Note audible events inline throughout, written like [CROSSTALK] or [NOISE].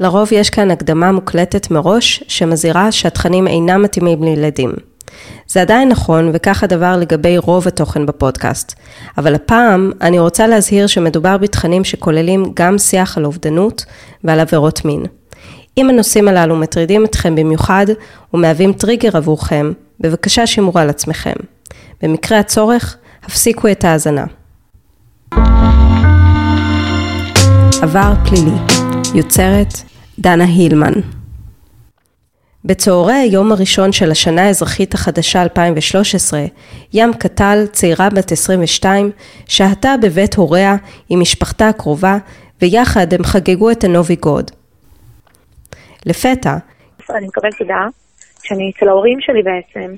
לרוב יש כאן הקדמה מוקלטת מראש שמזהירה שהתכנים אינם מתאימים לילדים. זה עדיין נכון, וכך הדבר לגבי רוב התוכן בפודקאסט. אבל הפעם אני רוצה להזהיר שמדובר בתכנים שכוללים גם שיח על אובדנות ועל עבירות מין. אם הנושאים הללו מטרידים אתכם במיוחד ומהווים טריגר עבורכם, בבקשה שימורו על עצמכם. במקרה הצורך, הפסיקו את ההאזנה. עבר פלילי, יוצרת דנה הילמן. בצהרי היום הראשון של השנה האזרחית החדשה 2013, ים קטל, צעירה בת 22, שהתה בבית הוריה עם משפחתה הקרובה, ויחד הם חגגו את הנובי גוד. לפתע, אני מקבלת הודעה שאני אצל ההורים שלי בעצם,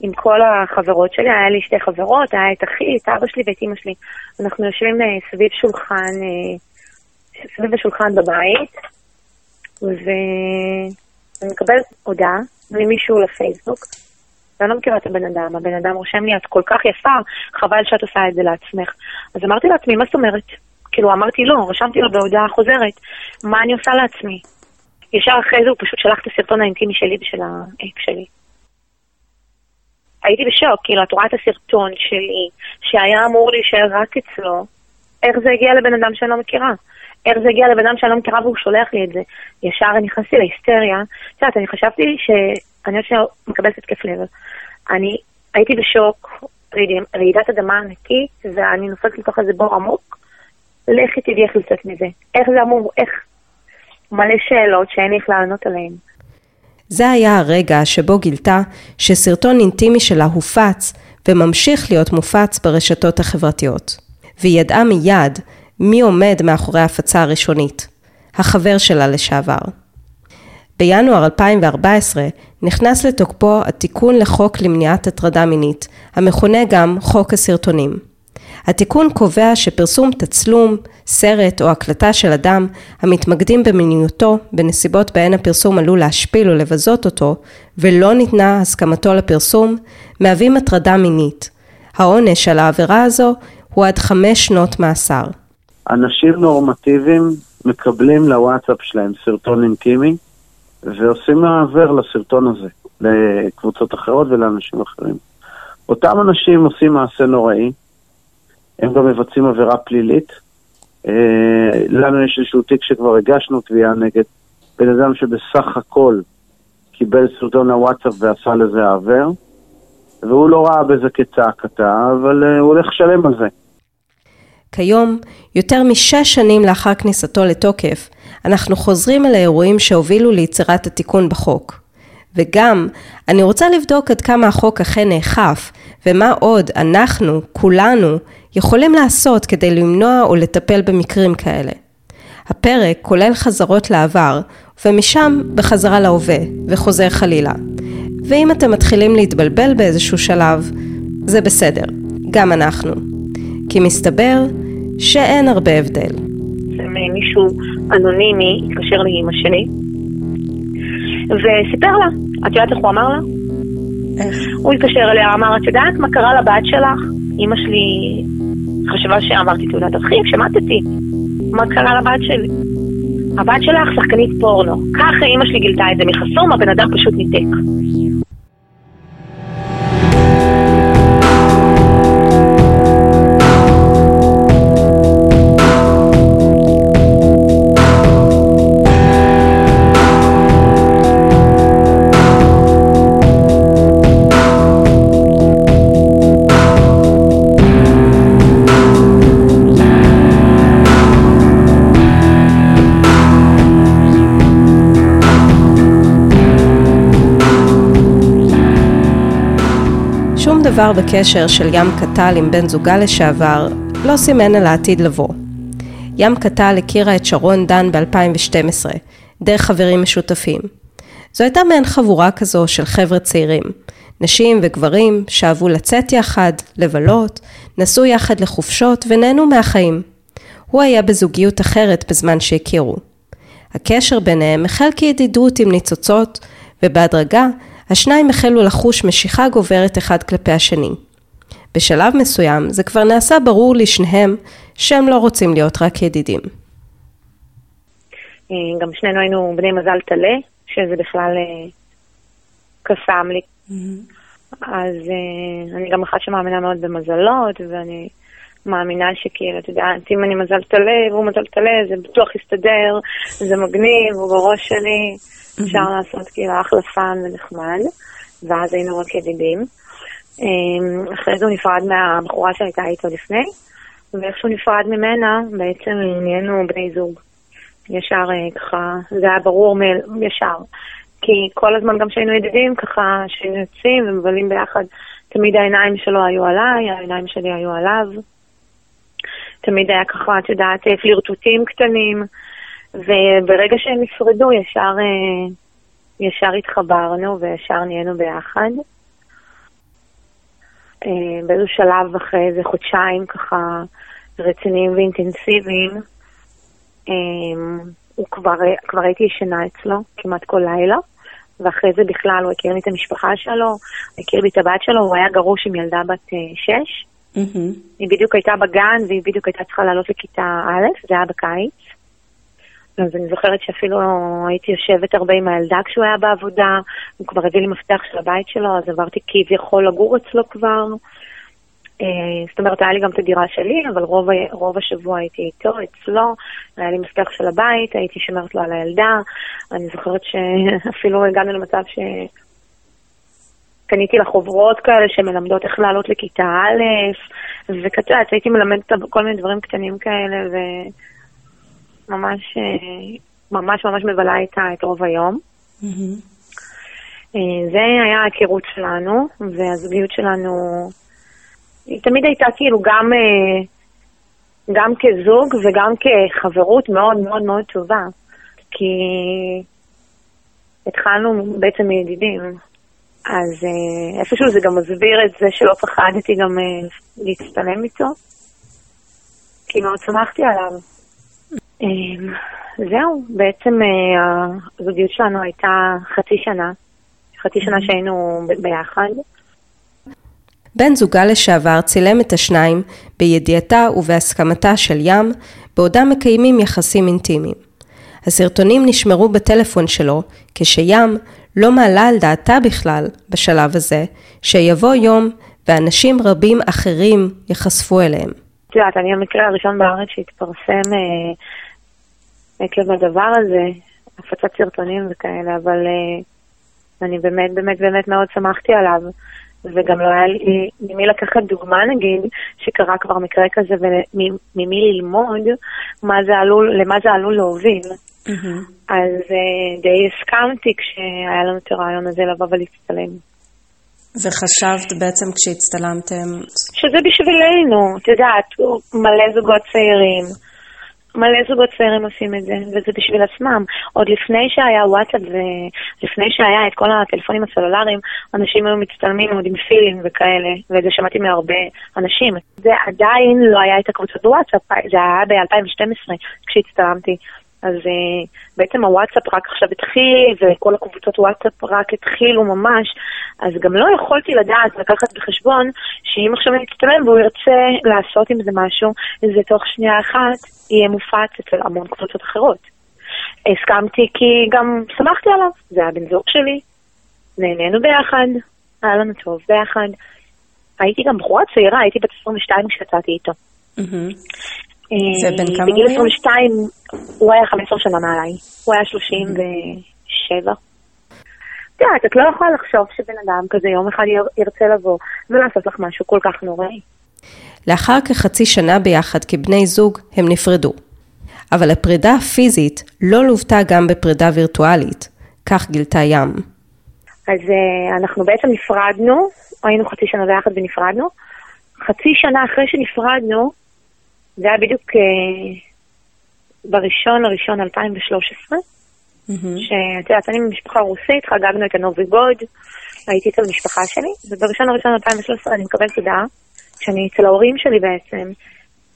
עם כל החברות שלי, היה לי שתי חברות, היה את אחי, את אבא שלי ואת אימא שלי. אנחנו יושבים אה, סביב שולחן, אה, סביב השולחן בבית, ואני מקבלת הודעה ממישהו לפייסבוק, ואני לא מכירה את הבן אדם, הבן אדם רושם לי, את כל כך יפה, חבל שאת עושה את זה לעצמך. אז אמרתי לעצמי, מה זאת אומרת? כאילו, אמרתי לא, רשמתי לו בהודעה חוזרת, מה אני עושה לעצמי? ישר אחרי זה הוא פשוט שלח את הסרטון האינטימי שלי ושל האקס שלי. הייתי בשוק, כאילו, את רואה את הסרטון שלי, שהיה אמור להישאר רק אצלו, איך זה הגיע לבן אדם שאני לא מכירה? איך זה הגיע לבן אדם שאני לא מכירה והוא שולח לי את זה? ישר נכנסתי להיסטריה. את יודעת, אני חשבתי שאני עוד שניה מקבלת התקף לב. אני הייתי בשוק, רעידת אדמה ענקית, ואני נופלת לתוך איזה בור עמוק. לכי תדעי איך לצאת מזה. איך זה אמור, איך... מלא שאלות שאין לי איך לענות עליהן. זה היה הרגע שבו גילתה שסרטון אינטימי שלה הופץ וממשיך להיות מופץ ברשתות החברתיות. והיא ידעה מיד מי עומד מאחורי ההפצה הראשונית, החבר שלה לשעבר. בינואר 2014 נכנס לתוקפו התיקון לחוק למניעת הטרדה מינית, המכונה גם חוק הסרטונים. התיקון קובע שפרסום תצלום, סרט או הקלטה של אדם המתמקדים במיניותו בנסיבות בהן הפרסום עלול להשפיל או לבזות אותו ולא ניתנה הסכמתו לפרסום, מהווים הטרדה מינית. העונש על העבירה הזו הוא עד חמש שנות מאסר. אנשים נורמטיביים מקבלים לוואטסאפ שלהם סרטון אינטימי ועושים מעבר לסרטון הזה לקבוצות אחרות ולאנשים אחרים. אותם אנשים עושים מעשה נוראי, הם גם מבצעים עבירה פלילית. אה, לנו יש איזשהו תיק שכבר הגשנו תביעה נגד בן אדם שבסך הכל קיבל סרטון לוואטסאפ ועשה לזה עוור, והוא לא ראה בזה כצעקתה, אבל אה, הוא הולך לשלם על זה. כיום, יותר משש שנים לאחר כניסתו לתוקף, אנחנו חוזרים אל האירועים שהובילו ליצירת התיקון בחוק. וגם, אני רוצה לבדוק עד כמה החוק אכן נאכף, ומה עוד אנחנו, כולנו, יכולים לעשות כדי למנוע או לטפל במקרים כאלה. הפרק כולל חזרות לעבר, ומשם בחזרה להווה, וחוזר חלילה. ואם אתם מתחילים להתבלבל באיזשהו שלב, זה בסדר, גם אנחנו. כי מסתבר שאין הרבה הבדל. מישהו אנונימי התקשר לאימא שלי, וסיפר לה. את יודעת איך הוא אמר לה? איך? הוא התקשר אליה, אמר, את יודעת מה קרה לבת שלך? אימא שלי חשבה שאמרתי תעודת אחים, שמטתי. מה קרה לבת שלי? הבת שלך שחקנית פורנו. ככה אימא שלי גילתה את זה מחסום, הבן אדם פשוט ניתק. דבר בקשר של ים קטל עם בן זוגה לשעבר לא סימן על העתיד לבוא. ים קטל הכירה את שרון דן ב-2012, דרך חברים משותפים. זו הייתה מעין חבורה כזו של חבר'ה צעירים, נשים וגברים שאהבו לצאת יחד, לבלות, נסעו יחד לחופשות ונהנו מהחיים. הוא היה בזוגיות אחרת בזמן שהכירו. הקשר ביניהם החל כידידות עם ניצוצות, ובהדרגה השניים החלו לחוש משיכה גוברת אחד כלפי השני. בשלב מסוים זה כבר נעשה ברור לשניהם שהם לא רוצים להיות רק ידידים. אה, גם שנינו היינו בני מזל טלה, שזה בכלל אה, קסם לי. אז אה, אני גם אחת שמאמינה מאוד במזלות, ואני מאמינה שכאילו, את יודעת, אם אני מזל טלה והוא מזל טלה, זה בטוח יסתדר, זה מגניב, הוא בראש שלי, אפשר לעשות כאילו אחלה fun ונחמד, ואז היינו רק ידידים. אה, אחרי זה הוא נפרד מהבחורה שהייתה איתו לפני, ואיכשהו נפרד ממנה, בעצם נהיינו בני זוג. ישר אה, ככה, זה היה ברור מ- ישר. כי כל הזמן גם כשהיינו ידידים, ככה, כשהיינו יוצאים ומבלים ביחד, תמיד העיניים שלו היו עליי, העיניים שלי היו עליו. תמיד היה ככה, את יודעת, אה, פלירטוטים קטנים, וברגע שהם נפרדו, ישר, אה, ישר התחברנו וישר נהיינו ביחד. אה, באיזה שלב אחרי איזה חודשיים ככה רציניים ואינטנסיביים, אה, הוא כבר, כבר הייתי ישנה אצלו כמעט כל לילה, ואחרי זה בכלל הוא הכיר לי את המשפחה שלו, הכיר לי את הבת שלו, הוא היה גרוש עם ילדה בת שש. היא בדיוק הייתה בגן והיא בדיוק הייתה צריכה לעלות לכיתה א', זה היה בקיץ. אז אני זוכרת שאפילו הייתי יושבת הרבה עם הילדה כשהוא היה בעבודה, הוא כבר הביא לי מפתח של הבית שלו, אז עברתי כביכול לגור אצלו כבר. אה, זאת אומרת, היה לי גם את הדירה שלי, אבל רוב, רוב השבוע הייתי איתו, אצלו, היה לי מפתח של הבית, הייתי שומרת לו על הילדה. אני זוכרת שאפילו הגענו למצב ש... קניתי לה חוברות כאלה שמלמדות איך לעלות לכיתה א', וכתבת, הייתי מלמדת כל מיני דברים קטנים כאלה, וממש אה, ממש ממש מבלה איתה את רוב היום. אה, זה היה ההיכרות שלנו, והזוגיות שלנו, היא תמיד הייתה כאילו גם, אה, גם כזוג וגם כחברות מאוד מאוד מאוד טובה, כי התחלנו בעצם מידידים. אז איפשהו זה גם מסביר את זה שלא פחדתי גם להצטלם איתו, כי מאוד שמחתי עליו. אה, זהו, בעצם אה, הזוגיות שלנו הייתה חצי שנה, חצי שנה שהיינו ביחד. בן זוגה לשעבר צילם את השניים בידיעתה ובהסכמתה של ים, בעודם מקיימים יחסים אינטימיים. הסרטונים נשמרו בטלפון שלו, כשים לא מעלה על דעתה בכלל, בשלב הזה, שיבוא יום ואנשים רבים אחרים ייחשפו אליהם. את יודעת, אני המקרה הראשון בארץ שהתפרסם אה, עקב הדבר הזה, הפצת סרטונים וכאלה, אבל אה, אני באמת באמת באמת מאוד שמחתי עליו, וגם לא היה לי ממי לקחת דוגמה נגיד, שקרה כבר מקרה כזה וממי ללמוד מה זה עלול, למה זה עלול להוביל. אז אה, די הסכמתי כשהיה לנו את הרעיון הזה לבוא ולהצטלם. וחשבת בעצם כשהצטלמתם... שזה בשבילנו, את יודעת, מלא זוגות צעירים. מלא זוגות צעירים עושים את זה, וזה בשביל עצמם. עוד לפני שהיה וואטסאפ ולפני שהיה את כל הטלפונים הסלולריים, אנשים היו מצטלמים עוד עם פילים וכאלה, וזה שמעתי מהרבה אנשים. זה עדיין לא היה את הקבוצות בוואטסאפ, זה היה ב-2012 כשהצטלמתי. אז uh, בעצם הוואטסאפ רק עכשיו התחיל, וכל הקבוצות וואטסאפ רק התחילו ממש, אז גם לא יכולתי לדעת, לקחת בחשבון, שאם עכשיו אני אצטלם והוא ירצה לעשות עם זה משהו, זה תוך שנייה אחת יהיה מופץ אצל המון קבוצות אחרות. הסכמתי כי גם שמחתי עליו, זה היה בן זוג שלי, נהנינו ביחד, היה לנו טוב ביחד. הייתי גם בחורה צעירה, הייתי בת 22 כשיצאתי איתו. ובן כמה הוא בגיל היה? 22 הוא היה 15 שנה מעליי, הוא היה 37. את יודעת, את לא יכולה לחשוב שבן אדם כזה יום אחד יר- ירצה לבוא ולעשות לך משהו כל כך נוראי. לאחר כחצי שנה ביחד כבני זוג, הם נפרדו. אבל הפרידה הפיזית לא לוותה גם בפרידה וירטואלית, כך גילתה ים. אז uh, אנחנו בעצם נפרדנו, היינו חצי שנה ביחד ונפרדנו. חצי שנה אחרי שנפרדנו, זה היה בדיוק uh, בראשון לראשון 2013, שאת יודעת, אני ממשפחה רוסית, חגגנו את הנובי גוד, הייתי אצל המשפחה שלי, ובראשון לראשון 2013 אני מקבלת הודעה, שאני אצל ההורים שלי בעצם,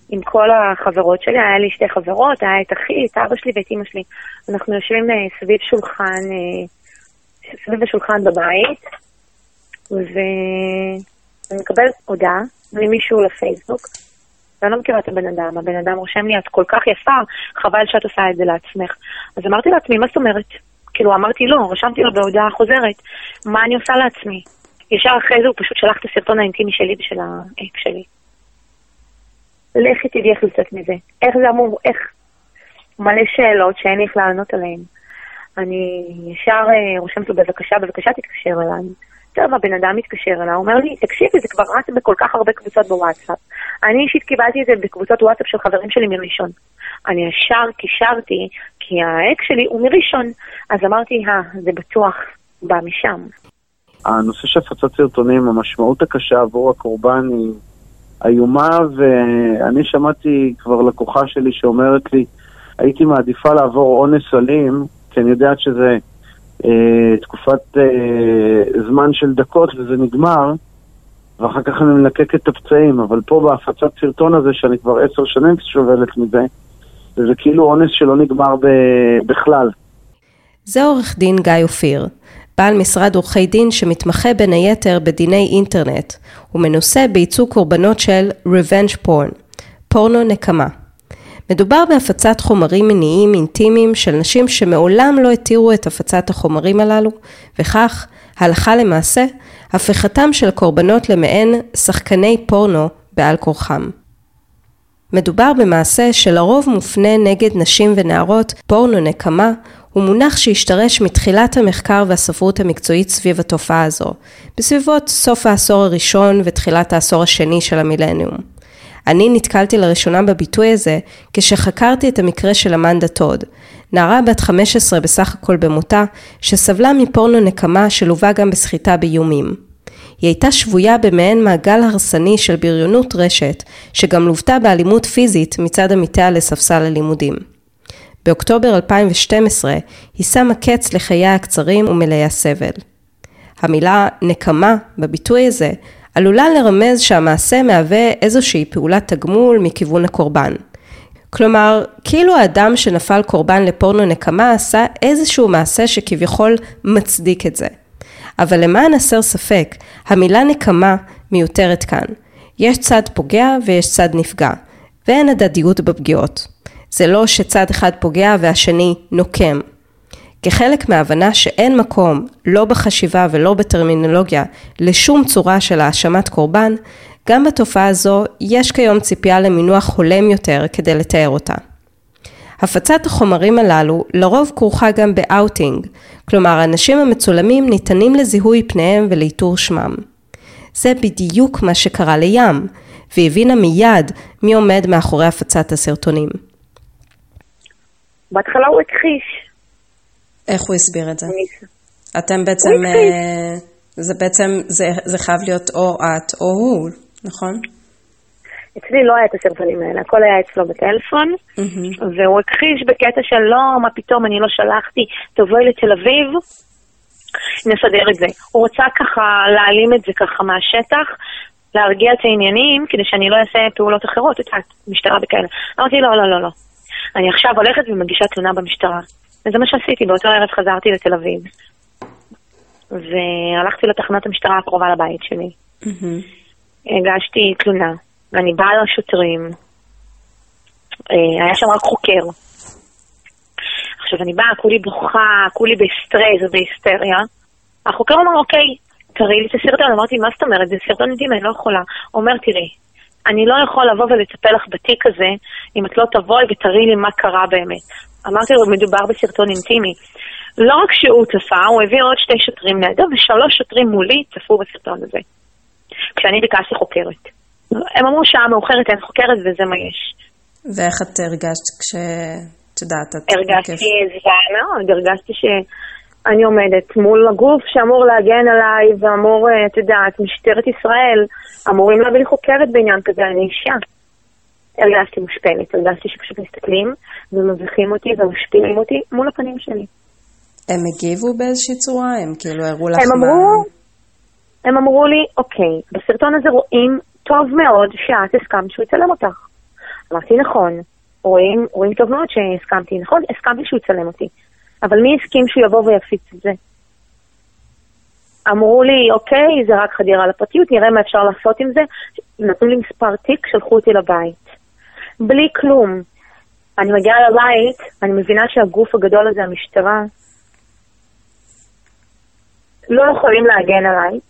עם כל החברות שלי, היה לי שתי חברות, היה את אחי, את אבא שלי ואת אימא שלי. אנחנו יושבים uh, סביב שולחן, uh, סביב השולחן בבית, ואני מקבלת הודעה ממישהו לפייסבוק, ואני לא מכירה את הבן אדם, הבן אדם רושם לי, את כל כך יפה, חבל שאת עושה את זה לעצמך. אז אמרתי לעצמי, מה זאת אומרת? כאילו, אמרתי לא, רשמתי לו בהודעה חוזרת, מה אני עושה לעצמי? ישר אחרי זה הוא פשוט שלח את הסרטון האינטימי שלי ושל האק שלי. לכי תדעי איך לצאת מזה. איך זה אמור, איך... מלא שאלות שאין לי איך לענות עליהן. אני ישר אה, רושמת לו בבקשה, בבקשה תתקשר אליי. טוב, הבן אדם מתקשר אליי, אומר לי, תקשיבי, זה כבר רץ בכל כך הרבה קבוצות בוואטסאפ. אני אישית קיבלתי את זה בקבוצות וואטסאפ של חברים שלי מראשון. אני ישר קישרתי, כי האקס שלי הוא מראשון. אז אמרתי, אה, זה בטוח בא משם. הנושא של הפצת סרטונים, המשמעות הקשה עבור הקורבן היא איומה, ואני שמעתי כבר לקוחה שלי שאומרת לי, הייתי מעדיפה לעבור אונס אלים, כי אני יודעת שזה תקופת אה, זמן של דקות וזה נגמר, ואחר כך אני מלקק את הפצעים, אבל פה בהפצת סרטון הזה, שאני כבר עשר שנים סובלת מזה, זה כאילו אונס שלא נגמר ב- בכלל. זה עורך דין גיא אופיר, בעל משרד עורכי דין שמתמחה בין היתר בדיני אינטרנט, ומנוסה בייצוג קורבנות של revenge porn, פורנו נקמה. מדובר בהפצת חומרים מיניים אינטימיים של נשים שמעולם לא התירו את הפצת החומרים הללו, וכך, הלכה למעשה, הפיכתם של קורבנות למעין שחקני פורנו בעל כורחם. מדובר במעשה שלרוב מופנה נגד נשים ונערות, פורנו נקמה, הוא מונח שהשתרש מתחילת המחקר והספרות המקצועית סביב התופעה הזו, בסביבות סוף העשור הראשון ותחילת העשור השני של המילניום. אני נתקלתי לראשונה בביטוי הזה כשחקרתי את המקרה של אמנדה טוד, נערה בת 15 בסך הכל במותה, שסבלה מפורנו נקמה שלווה גם בסחיטה באיומים. היא הייתה שבויה במעין מעגל הרסני של בריונות רשת, שגם לוותה באלימות פיזית מצד עמיתיה לספסל הלימודים. באוקטובר 2012 היא שמה קץ לחייה הקצרים ומלאי הסבל. המילה נקמה בביטוי הזה עלולה לרמז שהמעשה מהווה איזושהי פעולת תגמול מכיוון הקורבן. כלומר, כאילו האדם שנפל קורבן לפורנו נקמה עשה איזשהו מעשה שכביכול מצדיק את זה. אבל למען הסר ספק, המילה נקמה מיותרת כאן. יש צד פוגע ויש צד נפגע, ואין הדדיות בפגיעות. זה לא שצד אחד פוגע והשני נוקם. כחלק מההבנה שאין מקום, לא בחשיבה ולא בטרמינולוגיה, לשום צורה של האשמת קורבן, גם בתופעה הזו יש כיום ציפייה למינוח הולם יותר כדי לתאר אותה. הפצת החומרים הללו לרוב כרוכה גם באאוטינג, כלומר האנשים המצולמים ניתנים לזיהוי פניהם ולאיתור שמם. זה בדיוק מה שקרה לים, והבינה מיד מי עומד מאחורי הפצת הסרטונים. בהתחלה הוא הכחיש. איך הוא הסביר את זה? אתם בעצם, אה, זה בעצם, זה, זה חייב להיות או את או הוא, נכון? אצלי לא היה את הסרטונים האלה, הכל היה אצלו בטלפון, mm-hmm. והוא הכחיש בקטע של לא, מה פתאום, אני לא שלחתי, תבואי לתל אביב, נסדר את זה. הוא רצה ככה להעלים את זה ככה מהשטח, להרגיע את העניינים, כדי שאני לא אעשה פעולות אחרות, את יודעת, משטרה וכאלה. אמרתי, לא, לא, לא, לא. אני עכשיו הולכת ומגישה תלונה במשטרה. וזה מה שעשיתי, באותו ערב חזרתי לתל אביב. והלכתי לתחנת המשטרה הקרובה לבית שלי. Mm-hmm. הגשתי תלונה, ואני באה לשוטרים. אה, היה שם רק חוקר. עכשיו אני באה, כולי בוכה, כולי בסטרס ובהיסטריה. החוקר אמר, אוקיי, תראי לי את הסרטון. אמרתי, מה זאת אומרת? זה סרטון אינטימי, אני לא יכולה. אומר, תראי, אני לא יכול לבוא ולטפל לך בתיק הזה אם את לא תבואי ותראי לי מה קרה באמת. אמרתי לו, מדובר בסרטון אינטימי. לא רק שהוא צפה, הוא הביא עוד שתי שוטרים לידו, ושלוש שוטרים מולי צפו בסרטון הזה. כשאני ביקשתי חוקרת. הם אמרו שעה מאוחרת אין חוקרת וזה מה יש. ואיך את הרגשת כשאת יודעת, את... הרגשתי זוועה מאוד, הרגשתי שאני עומדת מול הגוף שאמור להגן עליי ואמור, אה, את יודעת, משטרת ישראל אמורים להביא לי חוקרת בעניין כזה, אני אישה. הרגשתי מושפלת, הרגשתי שפשוט מסתכלים ומביכים אותי ומשפילים אותי מול הפנים שלי. הם הגיבו באיזושהי צורה? הם כאילו הראו לך הם מה... אמרו, הם אמרו לי, אוקיי, בסרטון הזה רואים טוב מאוד שאת הסכמת שהוא יצלם אותך. אמרתי, נכון. רואים, רואים טוב מאוד שהסכמתי, נכון? הסכמתי שהוא יצלם אותי. אבל מי הסכים שהוא יבוא ויפיץ את זה? אמרו לי, אוקיי, זה רק חדירה לפרטיות, נראה מה אפשר לעשות עם זה. נתנו לי מספר תיק, שלחו אותי לבית. בלי כלום. אני מגיעה לבית, אני מבינה שהגוף הגדול הזה, המשטרה, לא יכולים להגן עליי,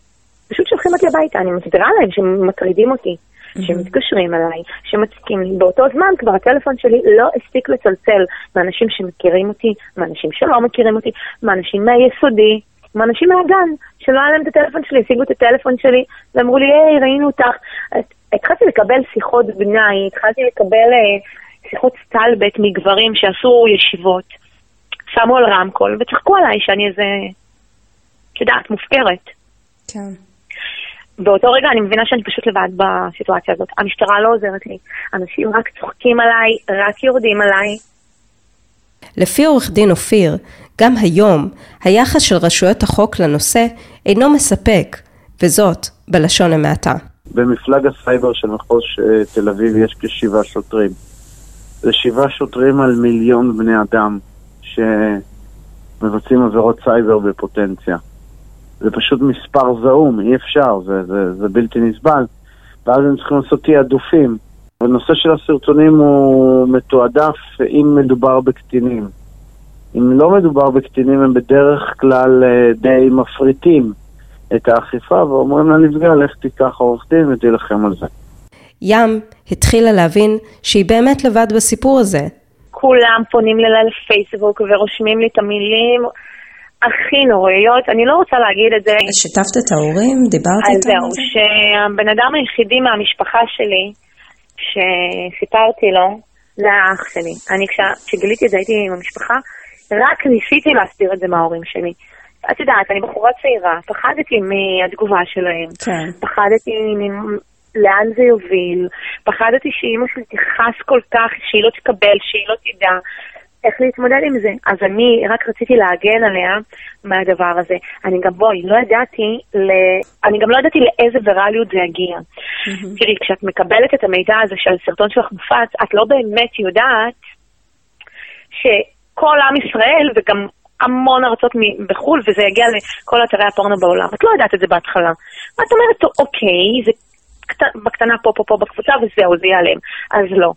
פשוט שולחים אותי הביתה, אני מסבירה להם שמטרידים אותי, שמתקשרים אליי, שמציקים לי. באותו זמן כבר הטלפון שלי לא הספיק לצלצל. מאנשים שמכירים אותי, מאנשים שלא מכירים אותי, מאנשים מהיסודי, מאנשים מהגן, שלא היה להם את הטלפון שלי, השיגו את הטלפון שלי ואמרו לי, היי, ראינו אותך. התחלתי לקבל שיחות בניי, התחלתי לקבל אה, שיחות סטלבט מגברים שעשו ישיבות, שמו על רמקול וצחקו עליי שאני איזה, את יודעת, מופקרת. כן. באותו רגע אני מבינה שאני פשוט לבד בסיטואציה הזאת. המשטרה לא עוזרת לי, אנשים רק צוחקים עליי, רק יורדים עליי. לפי עורך דין אופיר, גם היום היחס של רשויות החוק לנושא אינו מספק, וזאת בלשון המעטה. במפלג הסייבר של מחוז אה, תל אביב יש כשבעה שוטרים. זה שבעה שוטרים על מיליון בני אדם שמבצעים עבירות סייבר בפוטנציה. זה פשוט מספר זעום, אי אפשר, זה, זה, זה בלתי נסבל. ואז הם צריכים לעשות תעדופים. הנושא של הסרטונים הוא מתועדף אם מדובר בקטינים. אם לא מדובר בקטינים, הם בדרך כלל אה, די מפריטים את האכיפה ואומרים לנפגע, לך תיקח עורך דין ותילחם על זה. ים התחילה להבין שהיא באמת לבד בסיפור הזה. כולם פונים אליי לפייסבוק ורושמים לי את המילים הכי נוראיות, אני לא רוצה להגיד את זה. שיתפת את ההורים? דיברת איתם? אז זהו, שהבן אדם היחידי מהמשפחה שלי, שסיפרתי לו, זה האח שלי. אני כשגיליתי את זה הייתי עם המשפחה, רק ניסיתי להסתיר את זה מההורים שלי. את יודעת, אני בחורה צעירה, פחדתי מהתגובה שלהם. כן. פחדתי לאן זה יוביל, פחדתי שאימא שלי תכעס כל כך, שהיא לא תקבל, שהיא לא תדע. איך להתמודד עם זה. אז אני רק רציתי להגן עליה מהדבר הזה. אני גם, בואי, לא ידעתי, ל... אני גם לא ידעתי לאיזה ויראליות זה יגיע. Mm-hmm. תראי, כשאת מקבלת את המידע הזה של סרטון שלך מופץ, את לא באמת יודעת שכל עם ישראל, וגם המון ארצות בחו"ל, וזה יגיע לכל אתרי הפורנו בעולם. את לא יודעת את זה בהתחלה. ואת אומרת, אוקיי, זה בקטנה פה, פה, פה בקבוצה, וזהו, זה ייעלם. אז לא,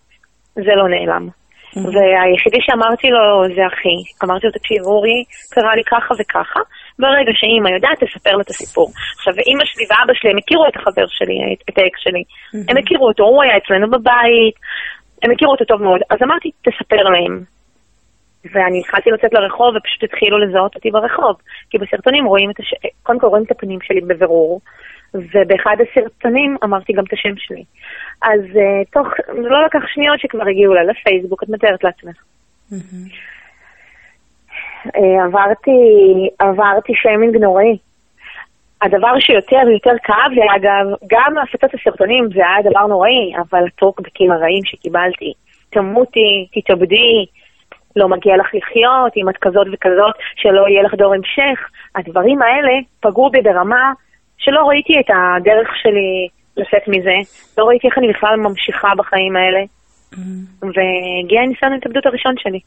זה לא נעלם. Mm-hmm. והיחידי שאמרתי לו זה אחי. אמרתי לו, תקשיב, אורי קרה לי ככה וככה, ברגע שאימא יודעת, תספר לו את הסיפור. עכשיו, אימא שלי ואבא שלי, הם הכירו את החבר שלי, את האקס שלי. Mm-hmm. הם הכירו אותו, הוא היה אצלנו בבית, הם הכירו אותו טוב מאוד. אז אמרתי, תספר להם. ואני התחלתי לצאת לרחוב ופשוט התחילו לזהות אותי ברחוב. כי בסרטונים רואים את הש... קודם כל רואים את הפנים שלי בבירור, ובאחד הסרטונים אמרתי גם את השם שלי. אז uh, תוך, זה לא לקח שניות שכבר הגיעו לה לפייסבוק, את מתארת לעצמך. Mm-hmm. Uh, עברתי, עברתי שיימינג נוראי. הדבר שיותר ויותר כאב לי, אגב, גם הפצת הסרטונים זה היה דבר נוראי, אבל הטוקבקים הרעים שקיבלתי, תמותי, תתאבדי, לא מגיע לך לחיות, אם את כזאת וכזאת, שלא יהיה לך דור המשך. הדברים האלה פגעו בי ברמה שלא ראיתי את הדרך שלי לצאת מזה, לא ראיתי איך אני בכלל ממשיכה בחיים האלה. Mm-hmm. והגיע הניסיון ההתאבדות הראשון שלי.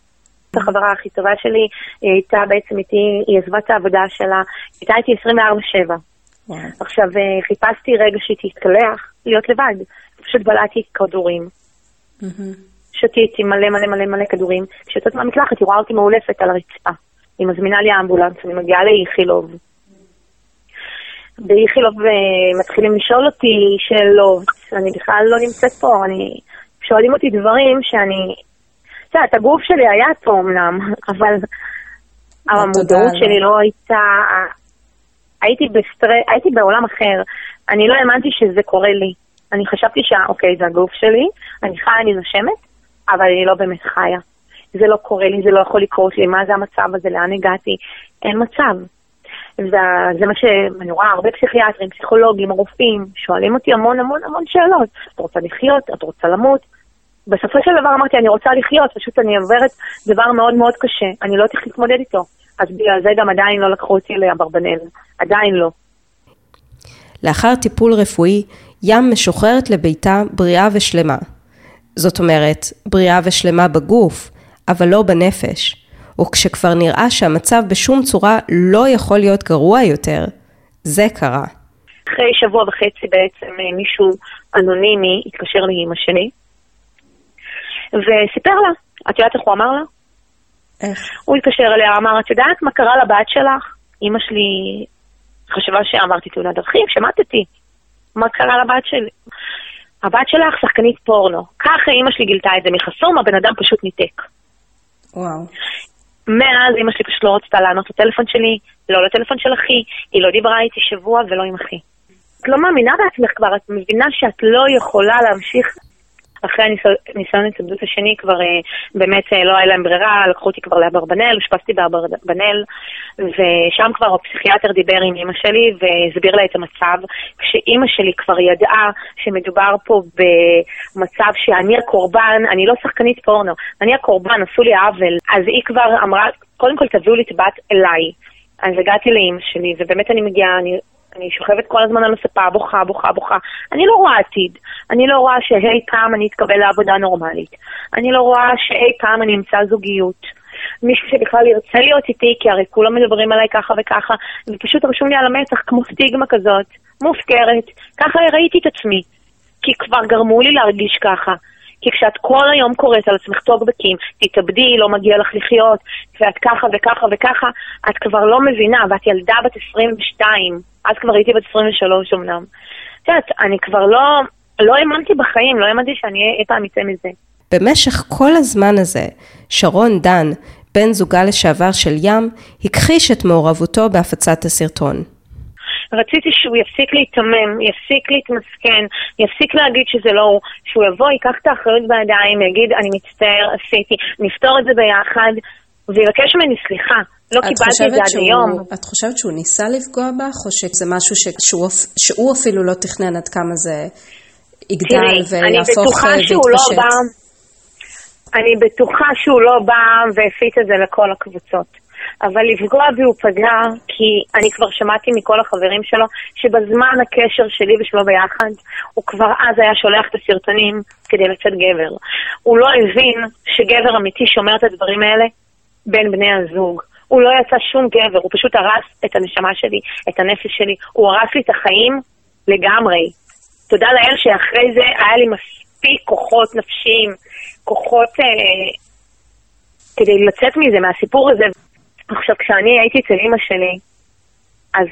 את החברה הכי טובה שלי, היא הייתה בעצם איתי, היא עזבה את העבודה שלה, היא הייתה איתי 24-7. עכשיו אה, חיפשתי רגע שהיא תתקלח, להיות לבד. פשוט בלעתי כדורים. Mm-hmm. שתיתי מלא מלא מלא מלא כדורים. כשיוצאת מהמקלחת היא רואה אותי מאולפת על הרצפה. היא מזמינה לי אמבולנס, אני מגיעה לאיכילוב. באיכילוב מתחילים לשאול אותי שאלות, אני בכלל לא נמצאת פה, אני... שואלים אותי דברים שאני... את יודעת, הגוף שלי היה פה אמנם, [LAUGHS] אבל המודעות שלי לא הייתה... הייתי בסטר... הייתי בעולם אחר. אני לא האמנתי שזה קורה לי. אני חשבתי שאוקיי, זה הגוף שלי, אני חיה, אני נושמת, אבל אני לא באמת חיה. זה לא קורה לי, זה לא יכול לקרות לי, מה זה המצב הזה, לאן הגעתי? אין מצב. וזה מה שאני רואה, הרבה פסיכיאטרים, פסיכולוגים, רופאים, שואלים אותי המון המון המון שאלות. את רוצה לחיות? את רוצה למות? בסופו של דבר אמרתי, אני רוצה לחיות, פשוט אני עוברת דבר מאוד מאוד קשה, אני לא יודעת להתמודד איתו. אז בגלל זה גם עדיין לא לקחו אותי לאברבנל, עדיין לא. לאחר טיפול רפואי, ים משוחררת לביתה בריאה ושלמה. זאת אומרת, בריאה ושלמה בגוף, אבל לא בנפש. וכשכבר נראה שהמצב בשום צורה לא יכול להיות גרוע יותר, זה קרה. אחרי שבוע וחצי בעצם אה, מישהו אנונימי התקשר לאימא שלי, וסיפר לה. את יודעת איך הוא אמר לה? איך? הוא התקשר אליה, אמר, את יודעת מה קרה לבת שלך? אימא שלי חשבה שעברתי תאונת דרכים, שמטתי. מה קרה לבת שלי? הבת שלך שחקנית פורנו. ככה אימא שלי גילתה את זה מחסום, הבן אדם פשוט ניתק. וואו. מאז אימא שלי פשוט לא רצתה לענות לטלפון שלי, לא לטלפון של אחי, היא לא דיברה איתי שבוע ולא עם אחי. את לא מאמינה בעצמך כבר, את מבינה שאת לא יכולה להמשיך אחרי הניסיון ההתאבדות השני כבר אה, באמת אה, לא היה להם ברירה, לקחו אותי כבר לאברבנאל, אושפזתי באברבנאל, ושם כבר הפסיכיאטר דיבר עם אימא שלי והסביר לה את המצב, כשאימא שלי כבר ידעה שמדובר פה במצב שאני הקורבן, אני לא שחקנית פורנו, אני הקורבן, עשו לי עוול, אז היא כבר אמרה, קודם כל תביאו לי את בת אליי. אז הגעתי לאימא שלי, ובאמת אני מגיעה, אני אני שוכבת כל הזמן על הספה, בוכה, בוכה, בוכה. אני לא רואה עתיד. אני לא רואה שאי פעם אני אתקבל לעבודה נורמלית. אני לא רואה שאי פעם אני אמצא זוגיות. מישהו שבכלל ירצה להיות איתי, כי הרי כולם מדברים עליי ככה וככה, ופשוט רשום לי על המצח כמו סטיגמה כזאת, מופקרת. ככה ראיתי את עצמי. כי כבר גרמו לי להרגיש ככה. כי כשאת כל היום קוראת על עצמך טוקבקים, תתאבדי, לא מגיע לך לחיות, ואת ככה וככה וככה, את כבר לא מבינה, ואת ילדה בת 22, אז כבר הייתי בת 23 אמנם. את יודעת, אני כבר לא, לא האמנתי בחיים, לא האמנתי שאני אי פעם אצא מזה. במשך כל הזמן הזה, שרון דן, בן זוגה לשעבר של ים, הכחיש את מעורבותו בהפצת הסרטון. רציתי שהוא יפסיק להיתמם, יפסיק להתמסכן, יפסיק להגיד שזה לא הוא, שהוא יבוא, ייקח את האחריות בידיים, יגיד, אני מצטער, עשיתי, נפתור את זה ביחד, ויבקש ממני סליחה. לא קיבלתי את זה עד היום. את חושבת שהוא ניסה לפגוע בך, או שזה משהו שהוא, שהוא אפילו לא תכנן עד כמה זה יגדל ויהפוך ויתפשט? לא אני בטוחה שהוא לא בא והפיץ את זה לכל הקבוצות. אבל לפגוע בי הוא פגע, כי אני כבר שמעתי מכל החברים שלו, שבזמן הקשר שלי ושלו ביחד, הוא כבר אז היה שולח את הסרטונים כדי לצאת גבר. הוא לא הבין שגבר אמיתי שומר את הדברים האלה בין בני הזוג. הוא לא יצא שום גבר, הוא פשוט הרס את הנשמה שלי, את הנפש שלי, הוא הרס לי את החיים לגמרי. תודה לאל שאחרי זה היה לי מספיק כוחות נפשיים, כוחות אה, כדי לצאת מזה, מהסיפור הזה. עכשיו, כשאני הייתי אצל אימא שלי, אז,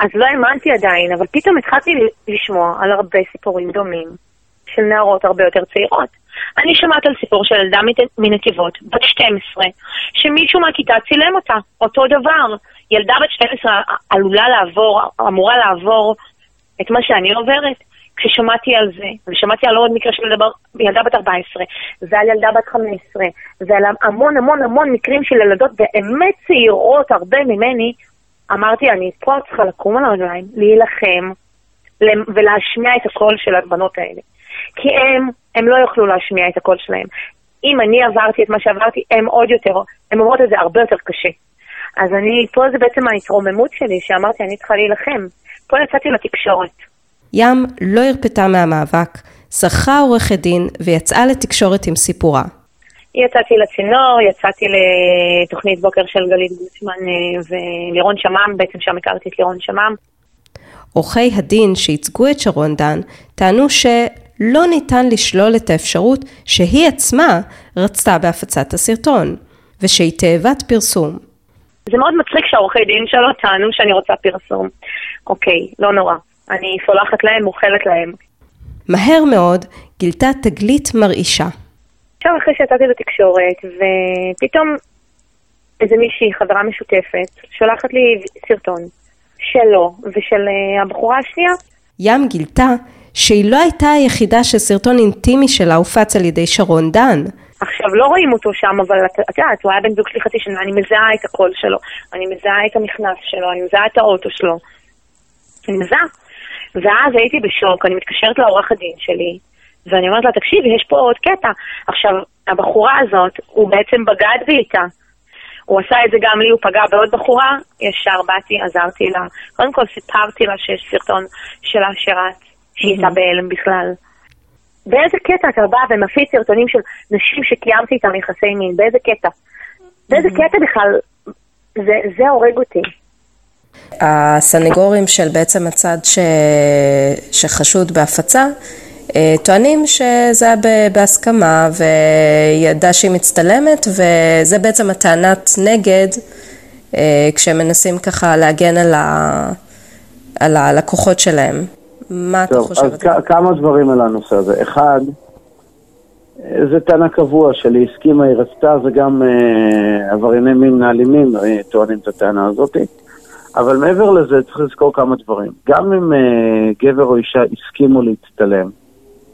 אז לא האמנתי עדיין, אבל פתאום התחלתי לשמוע על הרבה סיפורים דומים של נערות הרבה יותר צעירות. אני שמעת על סיפור של ילדה מנתיבות, בת 12, שמישהו מהכיתה צילם אותה, אותו דבר. ילדה בת 12 עלולה לעבור, אמורה לעבור את מה שאני עוברת. כששמעתי על זה, ושמעתי על עוד מקרה של ילדה, ילדה בת 14, ועל ילדה בת 15, ועל המון המון המון מקרים של ילדות באמת צעירות הרבה ממני, אמרתי, אני פה צריכה לקום על הרגליים, להילחם ולהשמיע את הקול של הבנות האלה. כי הם, הם לא יוכלו להשמיע את הקול שלהם. אם אני עברתי את מה שעברתי, הם עוד יותר, הם אומרות את זה הרבה יותר קשה. אז אני, פה זה בעצם ההתרוממות שלי, שאמרתי, אני צריכה להילחם. פה יצאתי לתקשורת. ים לא הרפתה מהמאבק, שכרה עורכת דין ויצאה לתקשורת עם סיפורה. יצאתי לצינור, יצאתי לתוכנית בוקר של גלית גוטמן אה, ולירון שמם, בעצם שם הכרתי את לירון שמם. עורכי הדין שייצגו את שרון דן טענו שלא ניתן לשלול את האפשרות שהיא עצמה רצתה בהפצת הסרטון, ושהיא תאבת פרסום. זה מאוד מצחיק שהעורכי דין שלו טענו שאני רוצה פרסום. אוקיי, לא נורא. אני סולחת להם, מוכלת להם. מהר מאוד גילתה תגלית מרעישה. עכשיו אחרי שיצאתי לתקשורת, ופתאום איזה מישהי, חברה משותפת, שולחת לי סרטון שלו ושל אה, הבחורה השנייה. ים גילתה שהיא לא הייתה היחידה שסרטון אינטימי שלה הופץ על ידי שרון דן. עכשיו, לא רואים אותו שם, אבל את יודעת, הוא היה בן זוג שלי חצי שנה, אני מזהה את הקול שלו, אני מזהה את המכנס שלו, אני מזהה את האוטו שלו. אני מזהה. ואז הייתי בשוק, אני מתקשרת לעורך הדין שלי, ואני אומרת לה, תקשיבי, יש פה עוד קטע. עכשיו, הבחורה הזאת, הוא בעצם בגד בי איתה. הוא עשה את זה גם לי, הוא פגע בעוד בחורה, ישר באתי, עזרתי לה. קודם כל סיפרתי לה שיש סרטון שלה שרץ, שהיא הייתה בהלם בכלל. באיזה קטע אתה בא ומפיץ סרטונים של נשים שקיימתי איתם יחסי מין? באיזה קטע? באיזה קטע בכלל? זה, זה הורג אותי. הסנגורים של בעצם הצד ש... שחשוד בהפצה אה, טוענים שזה היה בהסכמה וידע שהיא מצטלמת וזה בעצם הטענת נגד אה, כשהם מנסים ככה להגן על, ה... על הלקוחות שלהם. מה טוב, אתה חושב? אז כ- כמה דברים על הנושא הזה. אחד, אה, זה טענה קבוע של היא הסכימה, היא רצתה, זה גם אה, עברייני מין אלימים טוענים את הטענה הזאת. אבל מעבר לזה צריך לזכור כמה דברים. גם אם אה, גבר או אישה הסכימו להצטלם,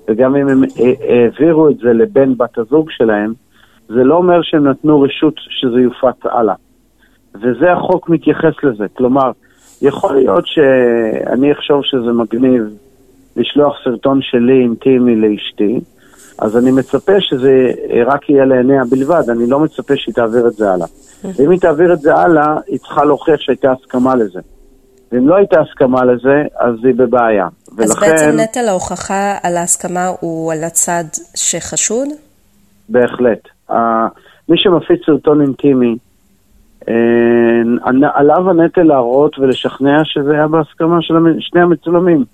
וגם אם הם אה, העבירו את זה לבן בת הזוג שלהם, זה לא אומר שהם נתנו רשות שזה יופץ הלאה. וזה החוק מתייחס לזה. כלומר, יכול להיות שאני אחשוב שזה מגניב לשלוח סרטון שלי אינטימי לאשתי, אז אני מצפה שזה רק יהיה לעיניה בלבד, אני לא מצפה שהיא תעביר את זה הלאה. ואם היא תעביר את זה הלאה, היא צריכה להוכיח שהייתה הסכמה לזה. ואם לא הייתה הסכמה לזה, אז היא בבעיה. אז בעצם נטל ההוכחה על ההסכמה הוא על הצד שחשוד? בהחלט. מי שמפיץ סרטון אינטימי, uh, עליו הנטל להראות ולשכנע שזה היה בהסכמה של שני המצולמים.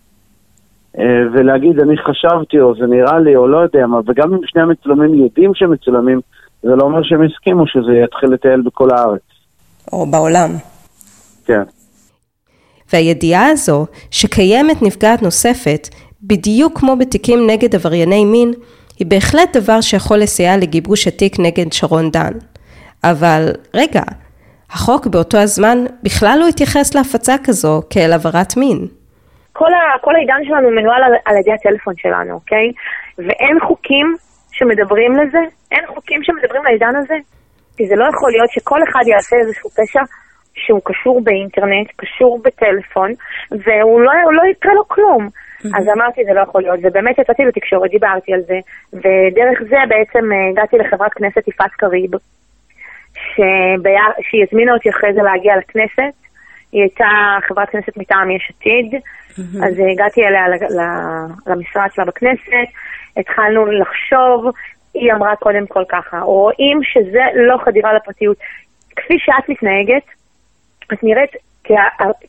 Uh, ולהגיד, אני חשבתי, או זה נראה לי, או לא יודע מה, וגם אם שני המצולמים יודעים שהם מצולמים, זה לא אומר שהם הסכימו שזה יתחיל לטייל בכל הארץ. או בעולם. כן. והידיעה הזו שקיימת נפגעת נוספת, בדיוק כמו בתיקים נגד עברייני מין, היא בהחלט דבר שיכול לסייע לגיבוש התיק נגד שרון דן. אבל רגע, החוק באותו הזמן בכלל לא התייחס להפצה כזו כאל עברת מין. כל, ה, כל העידן שלנו מנוהל על, על ידי הטלפון שלנו, אוקיי? ואין חוקים שמדברים לזה, אין חוקים שמדברים לעידן הזה. כי זה לא יכול להיות שכל אחד יעשה איזשהו פשע שהוא קשור באינטרנט, קשור בטלפון, והוא לא, לא יקרה לו כלום. Mm-hmm. אז אמרתי, זה לא יכול להיות, ובאמת יצאתי לתקשורת, דיברתי על זה, ודרך זה בעצם אה, הגעתי לחברת כנסת יפעת קריב, שביה... שהיא הזמינה אותי אחרי זה להגיע לכנסת, היא הייתה חברת כנסת מטעם יש עתיד. אז הגעתי אליה למשרד שלה בכנסת, התחלנו לחשוב, היא אמרה קודם כל ככה, רואים שזה לא חדירה לפרטיות. כפי שאת מתנהגת, את נראית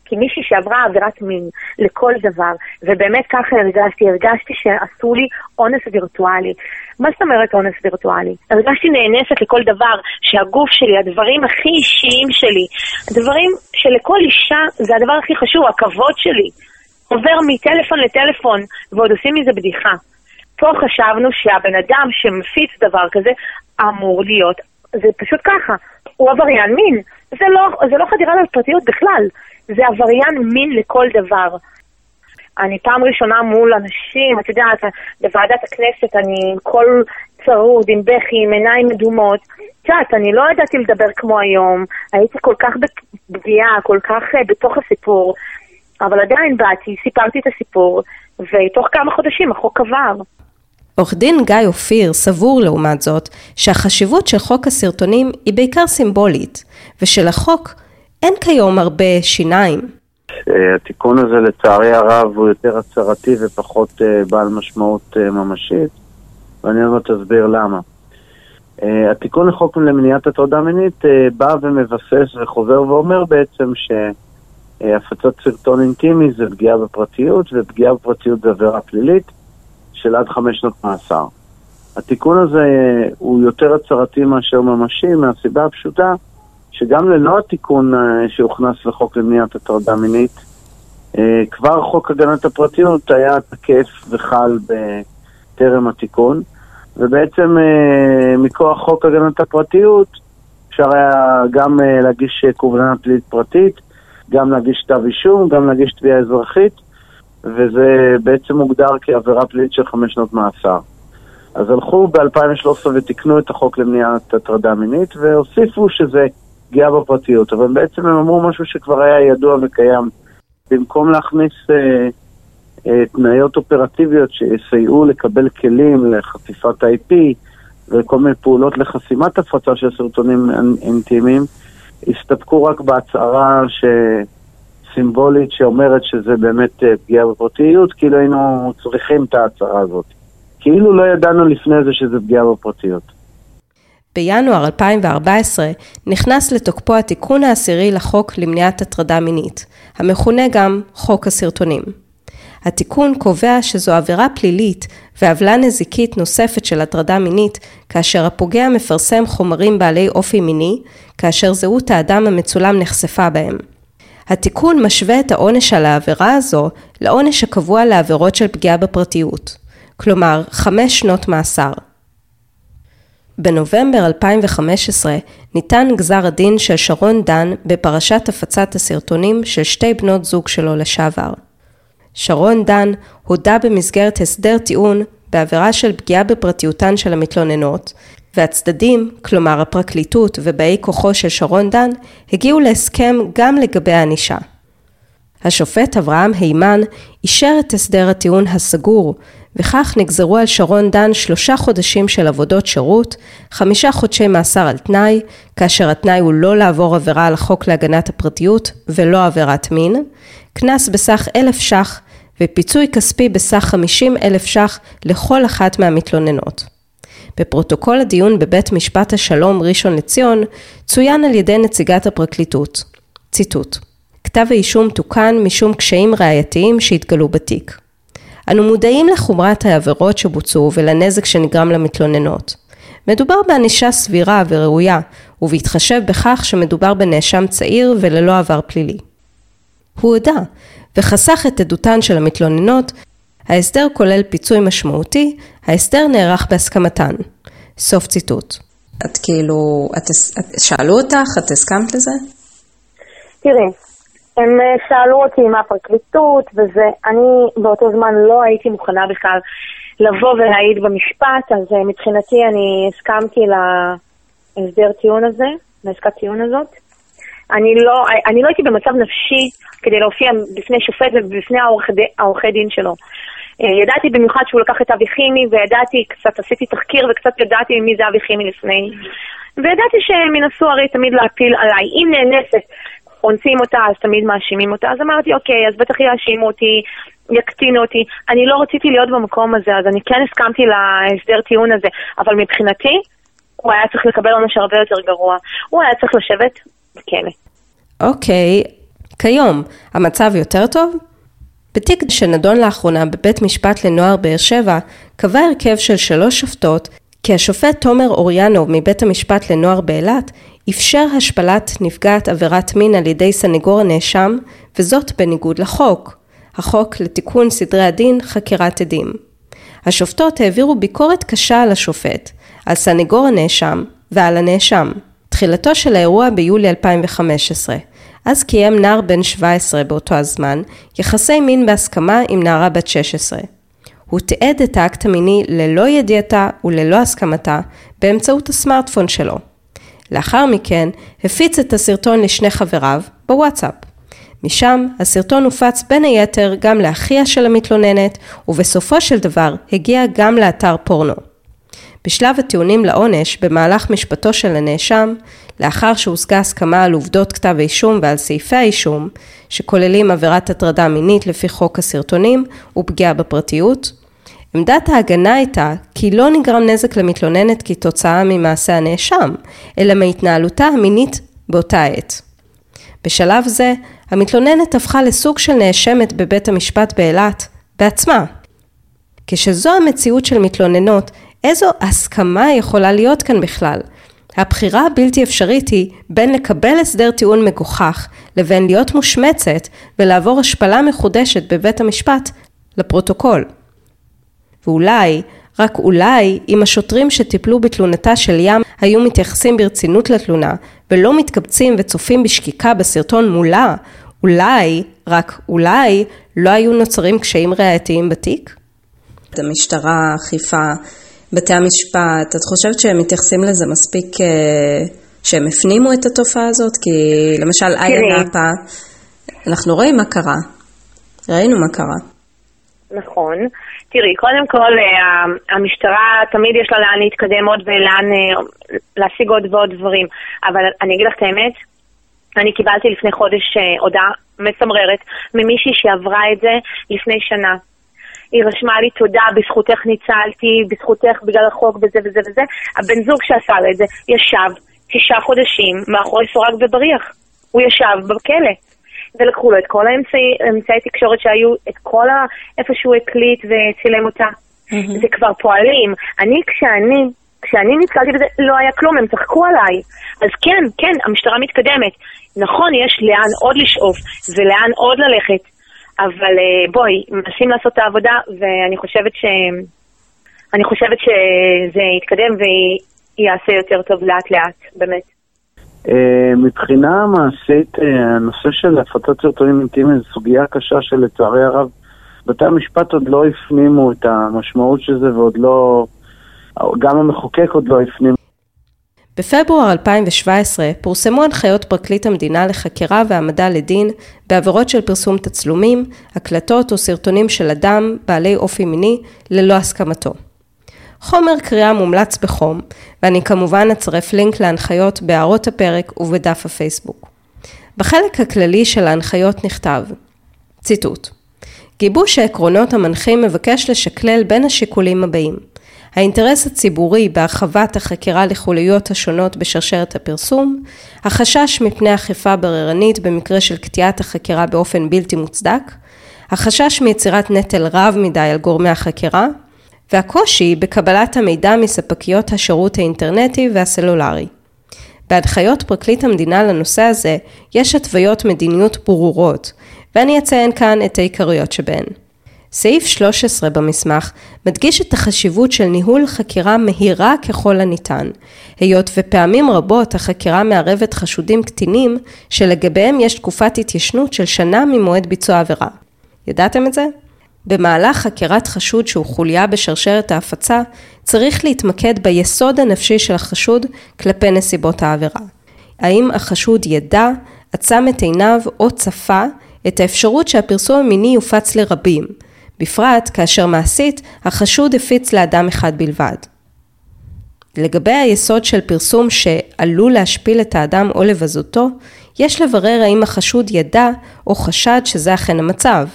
כמישהי שעברה עבירת מין לכל דבר, ובאמת ככה הרגשתי, הרגשתי שעשו לי אונס וירטואלי. מה זאת אומרת אונס וירטואלי? הרגשתי נאנסת לכל דבר, שהגוף שלי, הדברים הכי אישיים שלי, הדברים שלכל אישה זה הדבר הכי חשוב, הכבוד שלי, עובר מטלפון לטלפון, ועוד עושים מזה בדיחה. פה חשבנו שהבן אדם שמפיץ דבר כזה אמור להיות, זה פשוט ככה, הוא עבריין מין. זה לא, זה לא חדירה לפרטיות בכלל, זה עבריין מין לכל דבר. אני פעם ראשונה מול אנשים, את יודעת, בוועדת הכנסת אני עם קול צרוד, עם בכי, עם עיניים מדומות. את יודעת, אני לא ידעתי לדבר כמו היום, הייתי כל כך בפגיעה, כל כך uh, בתוך הסיפור, אבל עדיין באתי, סיפרתי את הסיפור, ותוך כמה חודשים החוק עבר. עורך דין גיא אופיר סבור לעומת זאת שהחשיבות של חוק הסרטונים היא בעיקר סימבולית ושלחוק אין כיום הרבה שיניים. אה, התיקון הזה לצערי הרב הוא יותר הצהרתי ופחות אה, בעל משמעות אה, ממשית ואני עוד מעט אסביר למה. התיקון לחוק למניעת הטרדה מינית בא ומבסס וחוזר ואומר בעצם שהפצת סרטון אינטימי זה פגיעה בפרטיות ופגיעה בפרטיות זה עבירה פלילית של עד חמש שנות מאסר. התיקון הזה הוא יותר הצהרתי מאשר ממשי, מהסיבה הפשוטה שגם ללא התיקון אה, שהוכנס לחוק למניעת הטרדה מינית, אה, כבר חוק הגנת הפרטיות היה תקף וחל בטרם התיקון, ובעצם אה, מכוח חוק הגנת הפרטיות אפשר היה גם להגיש קובלנה פלילית פרטית, גם להגיש כתב אישום, גם להגיש תביעה אזרחית, וזה בעצם מוגדר כעבירה פלילית של חמש שנות מאסר. אז הלכו ב-2013 ותיקנו את החוק למניעת הטרדה מינית והוסיפו שזה פגיעה בפרטיות, אבל בעצם הם אמרו משהו שכבר היה ידוע וקיים. במקום להכניס אה, אה, תנאיות אופרטיביות שיסייעו לקבל כלים לחשיפת IP וכל מיני פעולות לחסימת הפצה של סרטונים אינטימיים, הסתפקו רק בהצהרה ש... סימבולית שאומרת שזה באמת אה, פגיעה בפרטיות, כאילו היינו צריכים את ההצהרה הזאת. כאילו לא ידענו לפני זה שזה פגיעה בפרטיות. בינואר 2014 נכנס לתוקפו התיקון העשירי לחוק למניעת הטרדה מינית, המכונה גם חוק הסרטונים. התיקון קובע שזו עבירה פלילית ועוולה נזיקית נוספת של הטרדה מינית, כאשר הפוגע מפרסם חומרים בעלי אופי מיני, כאשר זהות האדם המצולם נחשפה בהם. התיקון משווה את העונש על העבירה הזו לעונש הקבוע לעבירות של פגיעה בפרטיות, כלומר חמש שנות מאסר. בנובמבר 2015 ניתן גזר הדין של שרון דן בפרשת הפצת הסרטונים של שתי בנות זוג שלו לשעבר. שרון דן הודה במסגרת הסדר טיעון בעבירה של פגיעה בפרטיותן של המתלוננות, והצדדים, כלומר הפרקליטות ובאי כוחו של שרון דן, הגיעו להסכם גם לגבי הענישה. השופט אברהם הימן אישר את הסדר הטיעון הסגור, וכך נגזרו על שרון דן שלושה חודשים של עבודות שירות, חמישה חודשי מאסר על תנאי, כאשר התנאי הוא לא לעבור עבירה על החוק להגנת הפרטיות ולא עבירת מין, קנס בסך אלף ש"ח ופיצוי כספי בסך חמישים אלף ש"ח לכל אחת מהמתלוננות. בפרוטוקול הדיון בבית משפט השלום ראשון לציון צוין על ידי נציגת הפרקליטות. ציטוט: כתב האישום תוקן משום קשיים ראייתיים שהתגלו בתיק. אנו מודעים לחומרת העבירות שבוצעו ולנזק שנגרם למתלוננות. מדובר בענישה סבירה וראויה, ובהתחשב בכך שמדובר בנאשם צעיר וללא עבר פלילי. הוא הודה, וחסך את עדותן של המתלוננות, ההסדר כולל פיצוי משמעותי, ההסדר נערך בהסכמתן. סוף ציטוט. את כאילו, את, את, שאלו אותך, את הסכמת לזה? תראי, הם אה, שאלו אותי מה הפרקליטות וזה, אני באותו זמן לא הייתי מוכנה בכלל לבוא ולהעיד במשפט, אז אה, מבחינתי אני הסכמתי להסדר טיעון הזה, לעסקת טיעון הזאת. אני לא, אני לא הייתי במצב נפשי כדי להופיע בפני שופט ובפני העורכי דין שלו. אה, ידעתי במיוחד שהוא לקח את אבי חימי, וידעתי, קצת עשיתי תחקיר וקצת ידעתי מי זה אבי חימי לפני. וידעתי שהם ינסו הרי תמיד להפיל עליי. אם נאנסת אונסים אותה, אז תמיד מאשימים אותה. אז אמרתי, אוקיי, אז בטח יאשימו אותי, יקטינו אותי. אני לא רציתי להיות במקום הזה, אז אני כן הסכמתי להסדר טיעון הזה. אבל מבחינתי, הוא היה צריך לקבל עונש הרבה יותר גרוע. הוא היה צריך לשבת בכלא. אוקיי, כיום, המצב יותר טוב? בתיק שנדון לאחרונה בבית משפט לנוער באר שבע, קבע הרכב של שלוש שופטות כי השופט תומר אוריאנוב מבית המשפט לנוער באילת אפשר השפלת נפגעת עבירת מין על ידי סנגור הנאשם, וזאת בניגוד לחוק, החוק לתיקון סדרי הדין חקירת עדים. השופטות העבירו ביקורת קשה על השופט, על סנגור הנאשם ועל הנאשם. תחילתו של האירוע ביולי 2015. אז קיים נער בן 17 באותו הזמן יחסי מין בהסכמה עם נערה בת 16. הוא תיעד את האקט המיני ללא ידיעתה וללא הסכמתה באמצעות הסמארטפון שלו. לאחר מכן הפיץ את הסרטון לשני חבריו בוואטסאפ. משם הסרטון הופץ בין היתר גם לאחיה של המתלוננת ובסופו של דבר הגיע גם לאתר פורנו. בשלב הטיעונים לעונש במהלך משפטו של הנאשם, לאחר שהושגה הסכמה על עובדות כתב האישום ועל סעיפי האישום, שכוללים עבירת הטרדה מינית לפי חוק הסרטונים ופגיעה בפרטיות, עמדת ההגנה הייתה כי לא נגרם נזק למתלוננת כתוצאה ממעשה הנאשם, אלא מהתנהלותה המינית באותה עת. בשלב זה, המתלוננת הפכה לסוג של נאשמת בבית המשפט באילת, בעצמה. כשזו המציאות של מתלוננות, איזו הסכמה יכולה להיות כאן בכלל? הבחירה הבלתי אפשרית היא בין לקבל הסדר טיעון מגוחך לבין להיות מושמצת ולעבור השפלה מחודשת בבית המשפט לפרוטוקול. ואולי, רק אולי, אם השוטרים שטיפלו בתלונתה של ים היו מתייחסים ברצינות לתלונה ולא מתקבצים וצופים בשקיקה בסרטון מולה, אולי, רק אולי, לא היו נוצרים קשיים ראייתיים בתיק? המשטרה, אכיפה, בתי המשפט, את חושבת שהם מתייחסים לזה מספיק אה, שהם הפנימו את התופעה הזאת? כי למשל איה נאפה, אנחנו רואים מה קרה, ראינו מה קרה. נכון. תראי, קודם כל, אה, המשטרה תמיד יש לה לאן להתקדם עוד ולאן אה, להשיג עוד ועוד דברים. אבל אני אגיד לך את האמת, אני קיבלתי לפני חודש הודעה מצמררת ממישהי שעברה את זה לפני שנה. היא רשמה לי תודה, בזכותך ניצלתי, בזכותך בגלל החוק וזה וזה וזה. הבן זוג שעשה לה את זה ישב תשעה חודשים מאחורי סורג ובריח. הוא ישב בכלא. ולקחו לו את כל האמצעי, אמצעי תקשורת שהיו, את כל ה... איפה שהוא הקליט וצילם אותה. Mm-hmm. זה כבר פועלים. אני, כשאני, כשאני נתקלתי בזה, לא היה כלום, הם צחקו עליי. אז כן, כן, המשטרה מתקדמת. נכון, יש לאן עוד לשאוף ולאן עוד ללכת, אבל אה, בואי, מנסים לעשות את העבודה, ואני חושבת ש... חושבת שזה יתקדם ויעשה יותר טוב לאט לאט, באמת. אה, מבחינה מעשית, אה, הנושא של הפצת סרטונים אינטימיים זו סוגיה קשה שלצערי הרב בתי המשפט עוד לא הפנימו את המשמעות של זה ועוד לא, גם המחוקק עוד לא הפנים. בפברואר 2017 פורסמו הנחיות פרקליט המדינה לחקירה והעמדה לדין בעבירות של פרסום תצלומים, הקלטות או סרטונים של אדם בעלי אופי מיני ללא הסכמתו. חומר קריאה מומלץ בחום, ואני כמובן אצרף לינק להנחיות בהערות הפרק ובדף הפייסבוק. בחלק הכללי של ההנחיות נכתב, ציטוט: גיבוש העקרונות המנחים מבקש לשקלל בין השיקולים הבאים האינטרס הציבורי בהרחבת החקירה לחוליות השונות בשרשרת הפרסום, החשש מפני אכיפה בררנית במקרה של קטיעת החקירה באופן בלתי מוצדק, החשש מיצירת נטל רב מדי על גורמי החקירה, והקושי בקבלת המידע מספקיות השירות האינטרנטי והסלולרי. בהנחיות פרקליט המדינה לנושא הזה יש התוויות מדיניות ברורות, ואני אציין כאן את העיקריות שבהן. סעיף 13 במסמך מדגיש את החשיבות של ניהול חקירה מהירה ככל הניתן, היות ופעמים רבות החקירה מערבת חשודים קטינים שלגביהם יש תקופת התיישנות של שנה ממועד ביצוע עבירה. ידעתם את זה? במהלך חקירת חשוד שהוא חוליה בשרשרת ההפצה, צריך להתמקד ביסוד הנפשי של החשוד כלפי נסיבות העבירה. האם החשוד ידע, עצם את עיניו או צפה את האפשרות שהפרסום המיני יופץ לרבים, בפרט כאשר מעשית החשוד הפיץ לאדם אחד בלבד. לגבי היסוד של פרסום שעלול להשפיל את האדם או לבזותו, יש לברר האם החשוד ידע או חשד שזה אכן המצב.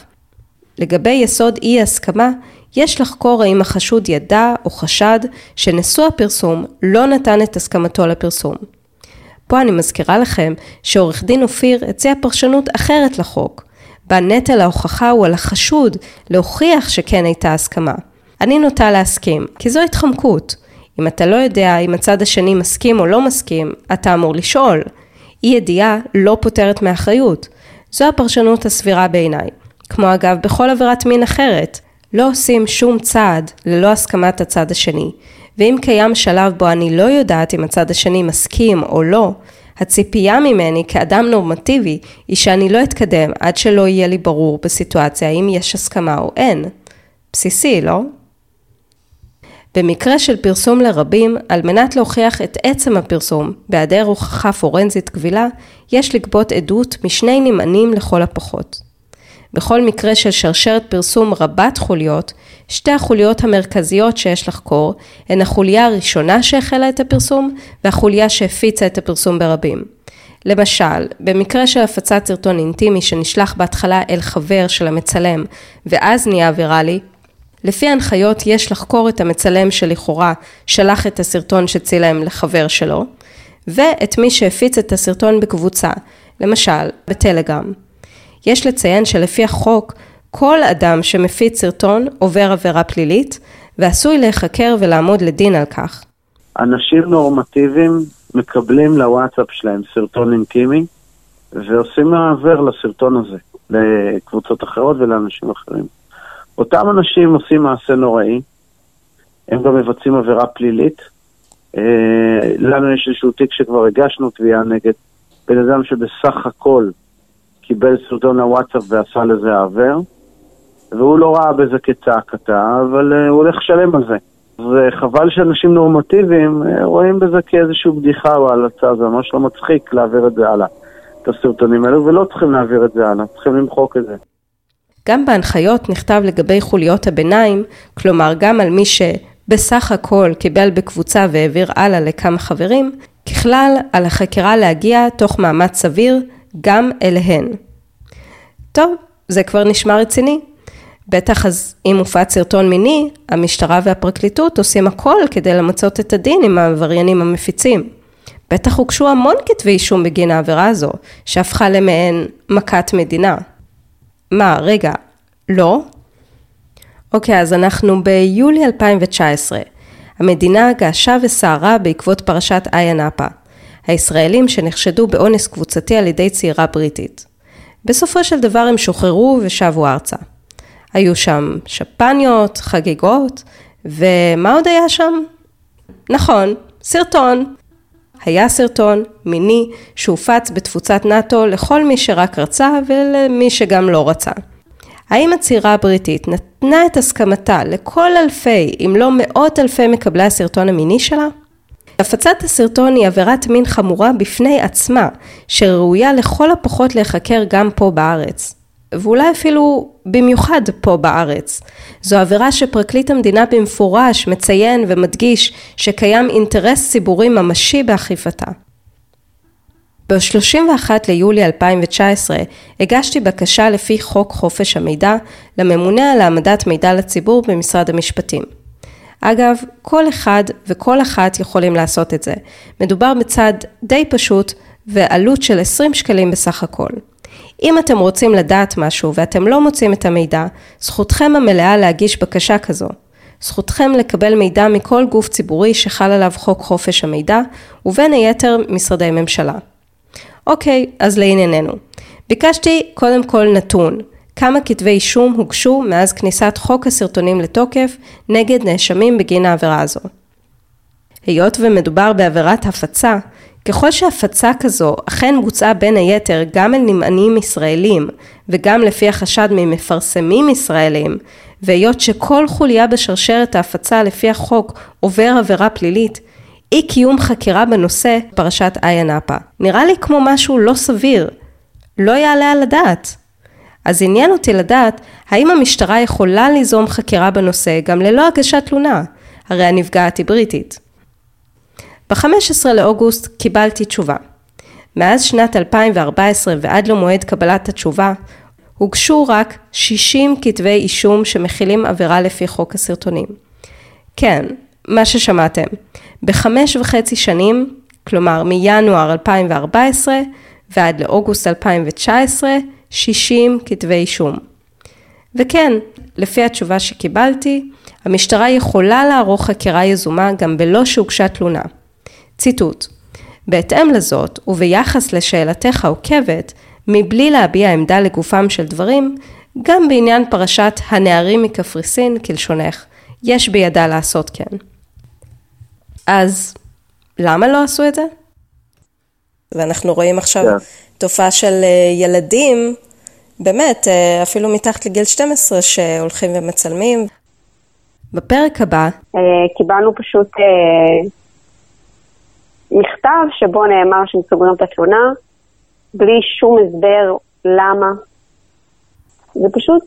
לגבי יסוד אי הסכמה, יש לחקור האם החשוד ידע או חשד שנשוא הפרסום לא נתן את הסכמתו לפרסום. פה אני מזכירה לכם שעורך דין אופיר הציע פרשנות אחרת לחוק, בה נטל ההוכחה הוא על החשוד להוכיח שכן הייתה הסכמה. אני נוטה להסכים, כי זו התחמקות. אם אתה לא יודע אם הצד השני מסכים או לא מסכים, אתה אמור לשאול. אי ידיעה לא פותרת מאחריות. זו הפרשנות הסבירה בעיניי. כמו אגב בכל עבירת מין אחרת, לא עושים שום צעד ללא הסכמת הצד השני, ואם קיים שלב בו אני לא יודעת אם הצד השני מסכים או לא, הציפייה ממני כאדם נורמטיבי היא שאני לא אתקדם עד שלא יהיה לי ברור בסיטואציה האם יש הסכמה או אין. בסיסי, לא? במקרה של פרסום לרבים, על מנת להוכיח את עצם הפרסום, בהיעדר הוכחה פורנזית קבילה, יש לגבות עדות משני נמענים לכל הפחות. בכל מקרה של שרשרת פרסום רבת חוליות, שתי החוליות המרכזיות שיש לחקור הן החוליה הראשונה שהחלה את הפרסום והחוליה שהפיצה את הפרסום ברבים. למשל, במקרה של הפצת סרטון אינטימי שנשלח בהתחלה אל חבר של המצלם ואז נהיה ויראלי, לפי ההנחיות יש לחקור את המצלם שלכאורה שלח את הסרטון שצילם לחבר שלו, ואת מי שהפיץ את הסרטון בקבוצה, למשל בטלגרם. יש לציין שלפי החוק, כל אדם שמפיץ סרטון עובר עבירה פלילית, ועשוי להיחקר ולעמוד לדין על כך. אנשים נורמטיביים מקבלים לוואטסאפ שלהם סרטון אינטימי, ועושים מעבר לסרטון הזה, לקבוצות אחרות ולאנשים אחרים. אותם אנשים עושים מעשה נוראי, הם גם מבצעים עבירה פלילית. אה, לנו יש איזשהו תיק שכבר הגשנו תביעה נגד בן אדם שבסך הכל קיבל סרטון לוואטסאפ ועשה לזה עוור, והוא לא ראה בזה כצעקתה, אבל uh, הוא הולך לשלם על זה. וחבל שאנשים נורמטיביים uh, רואים בזה כאיזושהי בדיחה או הלצה, זה ממש לא מצחיק להעביר את זה הלאה, את הסרטונים האלו, ולא צריכים להעביר את זה הלאה, צריכים למחוק את זה. גם בהנחיות נכתב לגבי חוליות הביניים, כלומר גם על מי שבסך הכל קיבל בקבוצה והעביר הלאה לכמה חברים, ככלל על החקירה להגיע תוך מאמץ סביר גם אליהן. טוב, זה כבר נשמע רציני. בטח אז אם מופץ סרטון מיני, המשטרה והפרקליטות עושים הכל כדי למצות את הדין עם העבריינים המפיצים. בטח הוגשו המון כתבי אישום בגין העבירה הזו, שהפכה למעין מכת מדינה. מה, רגע, לא? אוקיי, אז אנחנו ביולי 2019. המדינה געשה וסערה בעקבות פרשת איה נאפה, הישראלים שנחשדו באונס קבוצתי על ידי צעירה בריטית. בסופו של דבר הם שוחררו ושבו ארצה. היו שם שפניות, חגיגות, ומה עוד היה שם? נכון, סרטון. היה סרטון מיני שהופץ בתפוצת נאט"ו לכל מי שרק רצה ולמי שגם לא רצה. האם הצעירה הבריטית נתנה את הסכמתה לכל אלפי, אם לא מאות אלפי מקבלי הסרטון המיני שלה? הפצת הסרטון היא עבירת מין חמורה בפני עצמה, שראויה לכל הפחות להיחקר גם פה בארץ. ואולי אפילו במיוחד פה בארץ. זו עבירה שפרקליט המדינה במפורש מציין ומדגיש שקיים אינטרס ציבורי ממשי באכיפתה. ב-31 ליולי 2019 הגשתי בקשה לפי חוק חופש המידע לממונה על העמדת מידע לציבור במשרד המשפטים. אגב, כל אחד וכל אחת יכולים לעשות את זה. מדובר בצד די פשוט ועלות של 20 שקלים בסך הכל. אם אתם רוצים לדעת משהו ואתם לא מוצאים את המידע, זכותכם המלאה להגיש בקשה כזו. זכותכם לקבל מידע מכל גוף ציבורי שחל עליו חוק חופש המידע, ובין היתר משרדי ממשלה. אוקיי, אז לענייננו. ביקשתי קודם כל נתון, כמה כתבי אישום הוגשו מאז כניסת חוק הסרטונים לתוקף נגד נאשמים בגין העבירה הזו. היות ומדובר בעבירת הפצה, ככל שהפצה כזו אכן בוצעה בין היתר גם אל נמענים ישראלים וגם לפי החשד ממפרסמים ישראלים, והיות שכל חוליה בשרשרת ההפצה לפי החוק עובר עבירה פלילית, אי קיום חקירה בנושא פרשת איה נאפה. נראה לי כמו משהו לא סביר. לא יעלה על הדעת. אז עניין אותי לדעת, האם המשטרה יכולה ליזום חקירה בנושא גם ללא הגשת תלונה? הרי הנפגעת היא בריטית. ב-15 לאוגוסט קיבלתי תשובה. מאז שנת 2014 ועד למועד קבלת התשובה, הוגשו רק 60 כתבי אישום שמכילים עבירה לפי חוק הסרטונים. כן, מה ששמעתם. בחמש וחצי שנים, כלומר מינואר 2014 ועד לאוגוסט 2019, 60 כתבי אישום. וכן, לפי התשובה שקיבלתי, המשטרה יכולה לערוך חקירה יזומה גם בלא שהוגשה תלונה. ציטוט: בהתאם לזאת, וביחס לשאלתך העוקבת, מבלי להביע עמדה לגופם של דברים, גם בעניין פרשת הנערים מקפריסין, כלשונך, יש בידה לעשות כן. אז למה לא עשו את זה? ואנחנו רואים עכשיו yeah. תופעה של אה, ילדים, באמת, אה, אפילו מתחת לגיל 12, שהולכים ומצלמים. בפרק הבא... אה, קיבלנו פשוט מכתב שבו נאמר שהם סוגרים את התלונה, בלי שום הסבר למה. זה פשוט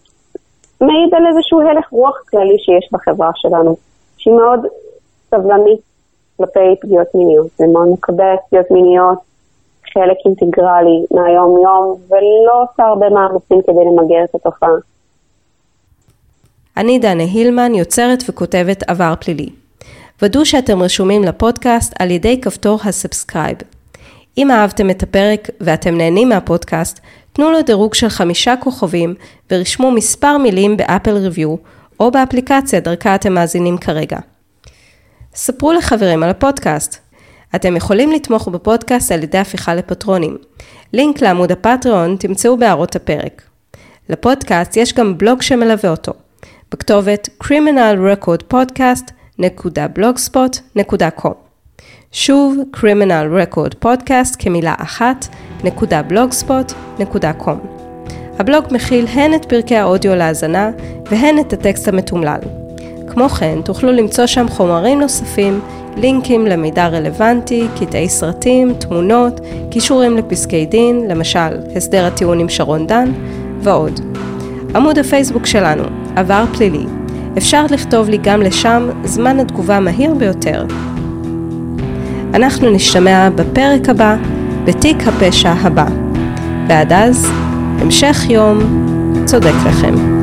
מעיד על איזשהו הלך רוח כללי שיש בחברה שלנו, שהיא מאוד סבלנית כלפי פגיעות מיניות, ומאוד מקבלת פגיעות מיניות חלק אינטגרלי מהיום-יום, ולא עושה הרבה מאמצים כדי למגר את התופעה. אני דנה הילמן, יוצרת וכותבת עבר פלילי. ודאו שאתם רשומים לפודקאסט על ידי כפתור ה subscribe. אם אהבתם את הפרק ואתם נהנים מהפודקאסט, תנו לו דירוג של חמישה כוכבים ורשמו מספר מילים ב Apple review או באפליקציה דרכה אתם מאזינים כרגע. ספרו לחברים על הפודקאסט. אתם יכולים לתמוך בפודקאסט על ידי הפיכה לפטרונים. לינק לעמוד הפטריון תמצאו בהערות הפרק. לפודקאסט יש גם בלוג שמלווה אותו, בכתובת criminal record podcast www.blogspot.com שוב, criminal record podcast כמילה אחת, נקודה blogspot.com. הבלוג מכיל הן את פרקי האודיו להאזנה והן את הטקסט המתומלל. כמו כן, תוכלו למצוא שם חומרים נוספים, לינקים למידע רלוונטי, קטעי סרטים, תמונות, קישורים לפסקי דין, למשל הסדר הטיעון עם שרון דן, ועוד. עמוד הפייסבוק שלנו, עבר פלילי, אפשר לכתוב לי גם לשם זמן התגובה מהיר ביותר. אנחנו נשתמע בפרק הבא, בתיק הפשע הבא. ועד אז, המשך יום צודק לכם.